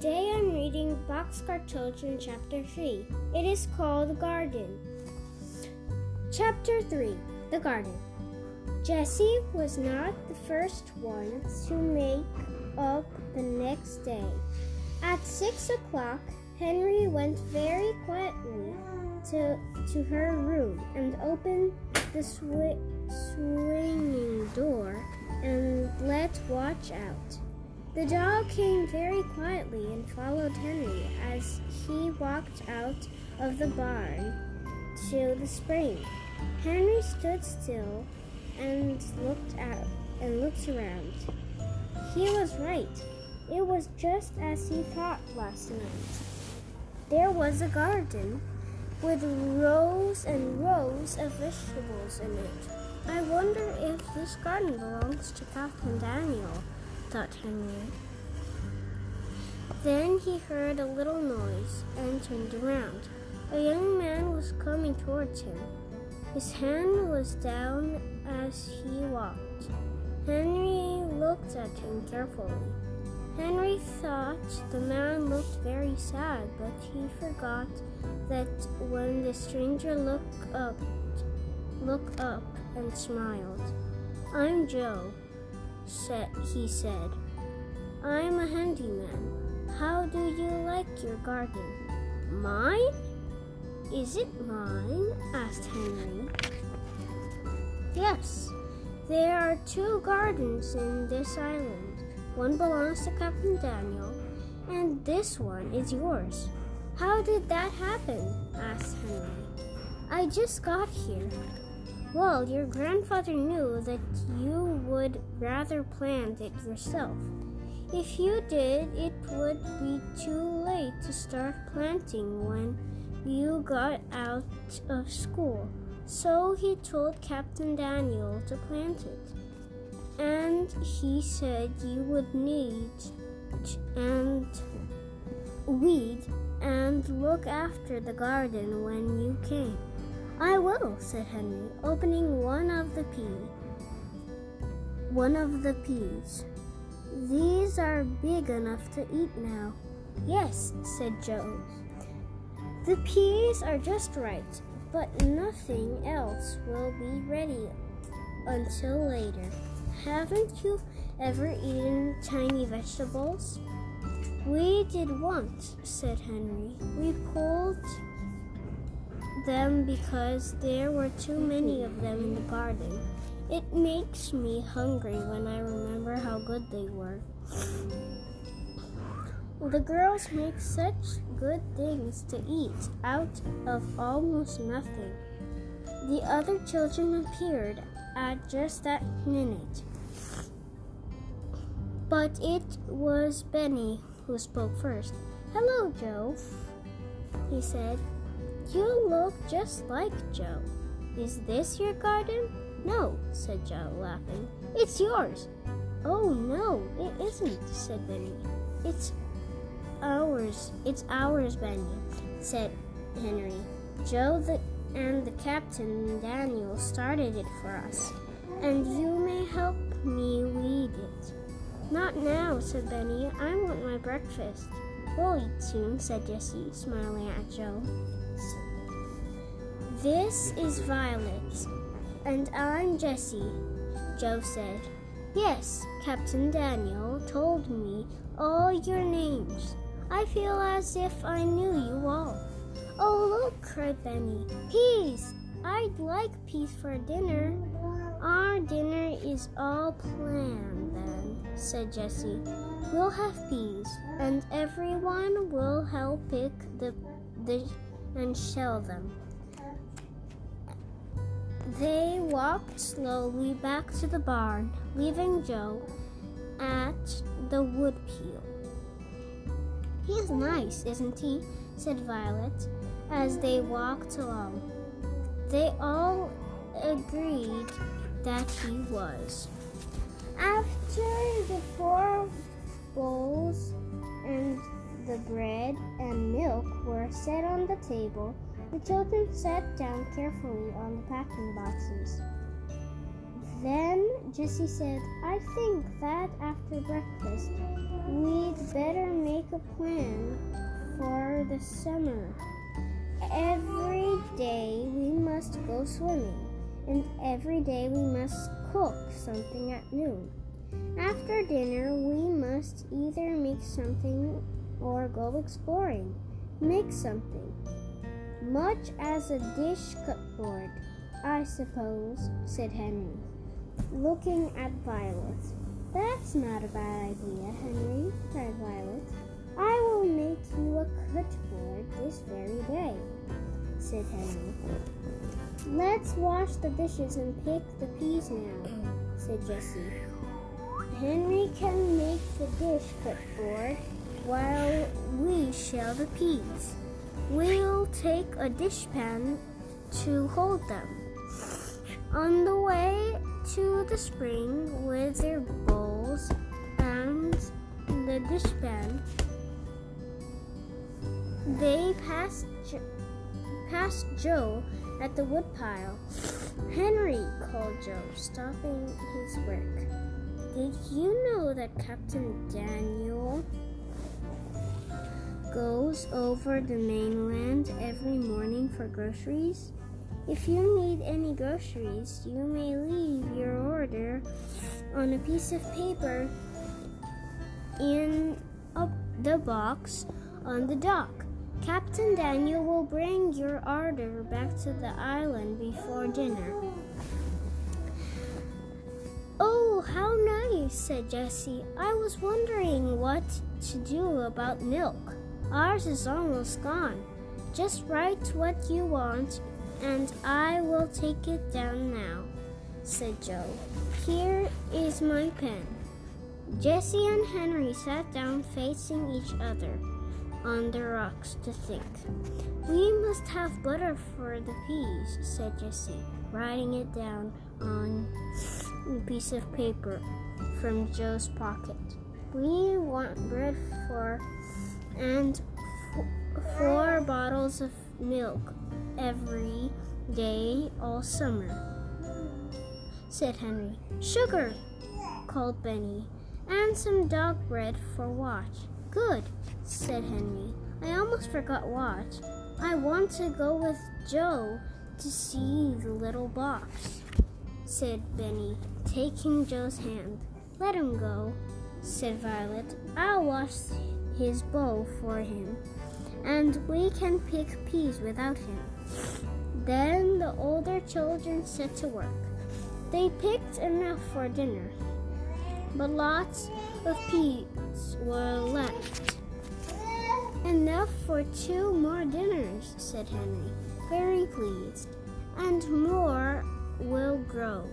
Today I'm reading Boxcar Children Chapter 3. It is called Garden. Chapter 3 The Garden. Jessie was not the first one to make up the next day. At six o'clock, Henry went very quietly to, to her room and opened the swi- swinging door and let Watch out. The dog came very quietly and followed Henry as he walked out of the barn to the spring. Henry stood still and looked out and looked around. He was right. It was just as he thought last night. There was a garden with rows and rows of vegetables in it. I wonder if this garden belongs to Captain Daniel thought Henry. Then he heard a little noise and turned around. A young man was coming towards him. His hand was down as he walked. Henry looked at him carefully. Henry thought the man looked very sad, but he forgot that when the stranger looked up, looked up and smiled. I'm Joe, said, he said. I'm a handyman. How do you like your garden? Mine? Is it mine? asked Henry. Yes, there are two gardens in this island. One belongs to Captain Daniel, and this one is yours. How did that happen? asked Henry. I just got here. Well, your grandfather knew that you would rather plant it yourself. If you did, it would be too late to start planting when you got out of school. So he told Captain Daniel to plant it. And he said you would need and weed and look after the garden when you came. I will, said Henry, opening one of the pea. One of the peas. These are big enough to eat now. Yes, said Joe. The peas are just right, but nothing else will be ready until later. Haven't you ever eaten tiny vegetables? We did once, said Henry. We pulled them because there were too many of them in the garden. It makes me hungry when I remember how good they were. The girls make such good things to eat out of almost nothing. The other children appeared at just that minute. But it was Benny who spoke first. Hello, Joe, he said. You look just like Joe. Is this your garden? No, said Joe, laughing. It's yours. Oh, no, it isn't, said Benny. It's ours. It's ours, Benny, said Henry. Joe the, and the captain, Daniel, started it for us, and you may help me weed it. Not now, said Benny. I want my breakfast. We'll soon, said Jessie, smiling at Joe. This is Violet, and I'm Jessie, Joe said. Yes, Captain Daniel told me all your names. I feel as if I knew you all. Oh, look, cried Benny. Peas! I'd like peas for dinner. Our dinner is all planned said Jessie. We'll have peas, and everyone will help pick the, the and shell them. They walked slowly back to the barn, leaving Joe at the wood. He's nice, isn't he? said Violet as they walked along. They all agreed that he was. After the four bowls and the bread and milk were set on the table, the children sat down carefully on the packing boxes. Then Jessie said, I think that after breakfast we'd better make a plan for the summer. Every day we must go swimming, and every day we must cook something at noon. After dinner, we must either make something or go exploring. Make something. Much as a dish cupboard, I suppose, said Henry, looking at Violet. That's not a bad idea, Henry, cried Violet. I will make you a cupboard this very day, said Henry. Let's wash the dishes and pick the peas now, said Jessie. Henry can make the dish cupboard while we shell the peas. We'll take a dishpan to hold them. On the way to the spring with their bowls and the dishpan, they passed, passed Joe at the woodpile. Henry, called Joe, stopping his work. Did you know that Captain Daniel goes over the mainland every morning for groceries? If you need any groceries, you may leave your order on a piece of paper in a, the box on the dock. Captain Daniel will bring your order back to the island before dinner. Oh, how nice, said Jessie. I was wondering what to do about milk. Ours is almost gone. Just write what you want, and I will take it down now, said Joe. Here is my pen. Jessie and Henry sat down facing each other on the rocks to think. We must have butter for the peas, said Jessie, writing it down on a piece of paper from Joe's pocket. We want bread for and f- four bottles of milk every day all summer, said Henry. Sugar, called Benny, and some dog bread for Watch. Good, said Henry. I almost forgot Watch. I want to go with Joe to see the little box, said Benny, taking Joe's hand. Let him go, said Violet. I'll wash his bowl for him, and we can pick peas without him. Then the older children set to work. They picked enough for dinner, but lots of peas were left. Enough for two more dinners, said Henry, very pleased, and more will grow.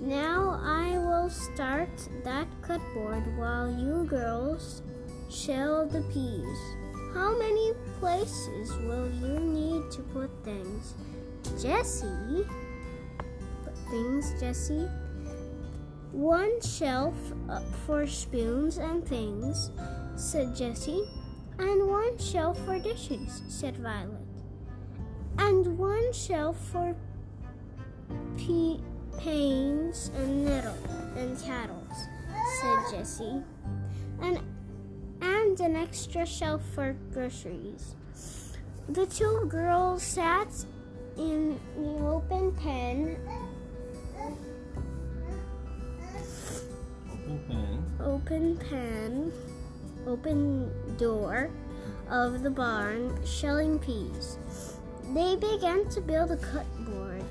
Now I will start that cupboard while you girls shell the peas. How many places will you need to put things? Jessie, put things, Jessie. One shelf for spoons and things, said Jessie. And one shelf for dishes, said Violet. And one shelf for panes and nettle and cattles, said Jessie. And and an extra shelf for groceries. The two girls sat in the open pen Open pen. open pen, open door of the barn, shelling peas. They began to build a cupboard.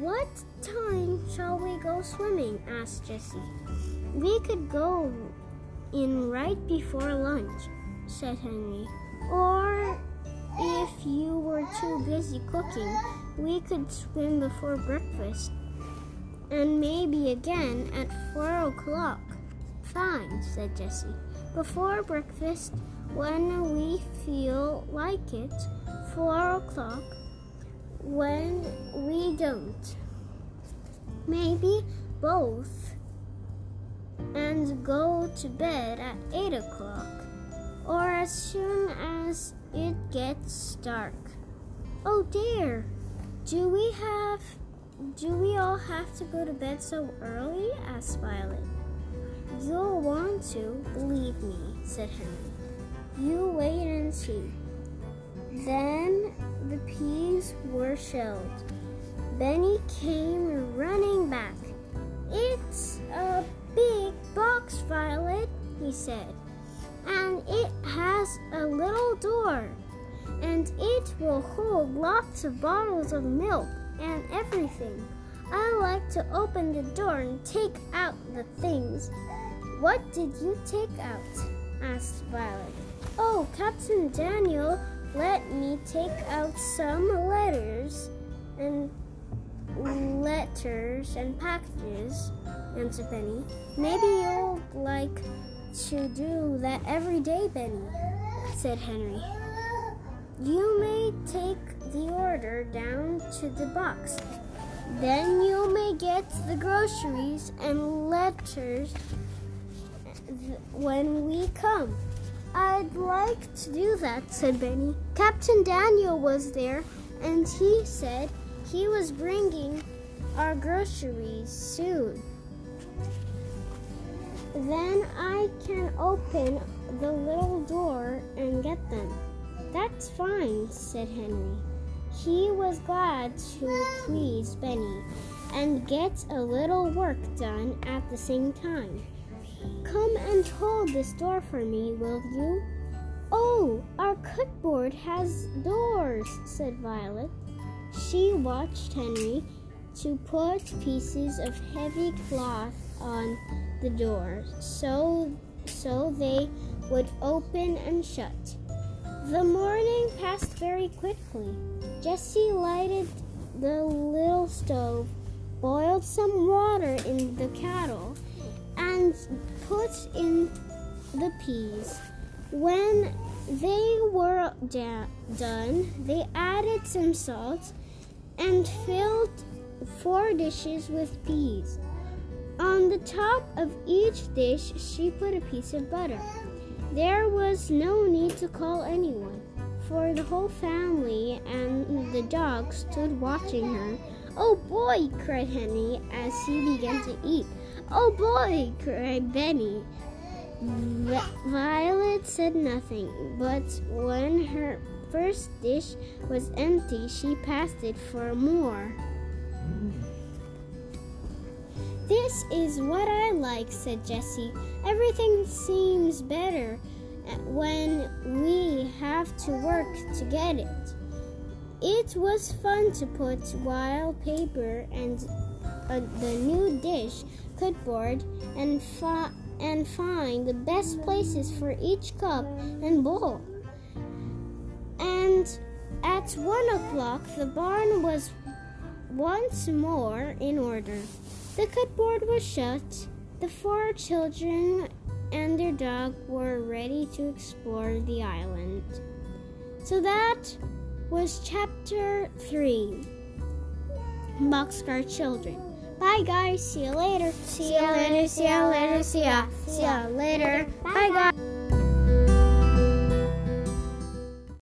What time shall we go swimming? asked Jessie. We could go in right before lunch, said Henry. Or if you were too busy cooking, we could swim before breakfast and maybe again at four o'clock. Fine, said Jessie. Before breakfast, when we feel like it, four o'clock, when we don't. Maybe both, and go to bed at eight o'clock, or as soon as it gets dark. Oh dear, do we have do we all have to go to bed so early? asked Violet. You'll want to, believe me, said Henry. You wait and see. Then the peas were shelled. Benny came running back. It's a big box, Violet, he said, and it has a little door, and it will hold lots of bottles of milk and everything. I like to open the door and take out the things. What did you take out? asked Violet. Oh, Captain Daniel let me take out some letters and letters and packages, answered Benny. Maybe you'll like to do that every day, Benny, said Henry. You may take the order down to the box. Then you may get the groceries and letters when we come. I'd like to do that, said Benny. Captain Daniel was there, and he said he was bringing our groceries soon. Then I can open the little door and get them. That's fine, said Henry. He was glad to please Benny and get a little work done at the same time. Come and hold this door for me, will you? Oh, our cupboard has doors, said Violet. She watched Henry to put pieces of heavy cloth on the door so so they would open and shut. The morning passed very quickly. Jessie lighted the little stove, boiled some water in the kettle, and put in the peas. When they were da- done, they added some salt and filled four dishes with peas. On the top of each dish, she put a piece of butter. There was no need to call anyone, for the whole family and the dog stood watching her. Oh boy, cried Henry as he began to eat. Oh boy, cried Benny. Violet said nothing, but when her first dish was empty, she passed it for more. This is what I like, said Jessie. Everything seems better when we have to work to get it. It was fun to put wild paper and uh, the new dish cupboard and fi- and find the best places for each cup and bowl. And at one o'clock, the barn was once more in order. The cupboard was shut. The four children and their dog were ready to explore the island. So that was chapter 3 Boxcar Children. Bye, guys. See you later. See, see you later. See you later. See ya. See ya later. Bye, guys.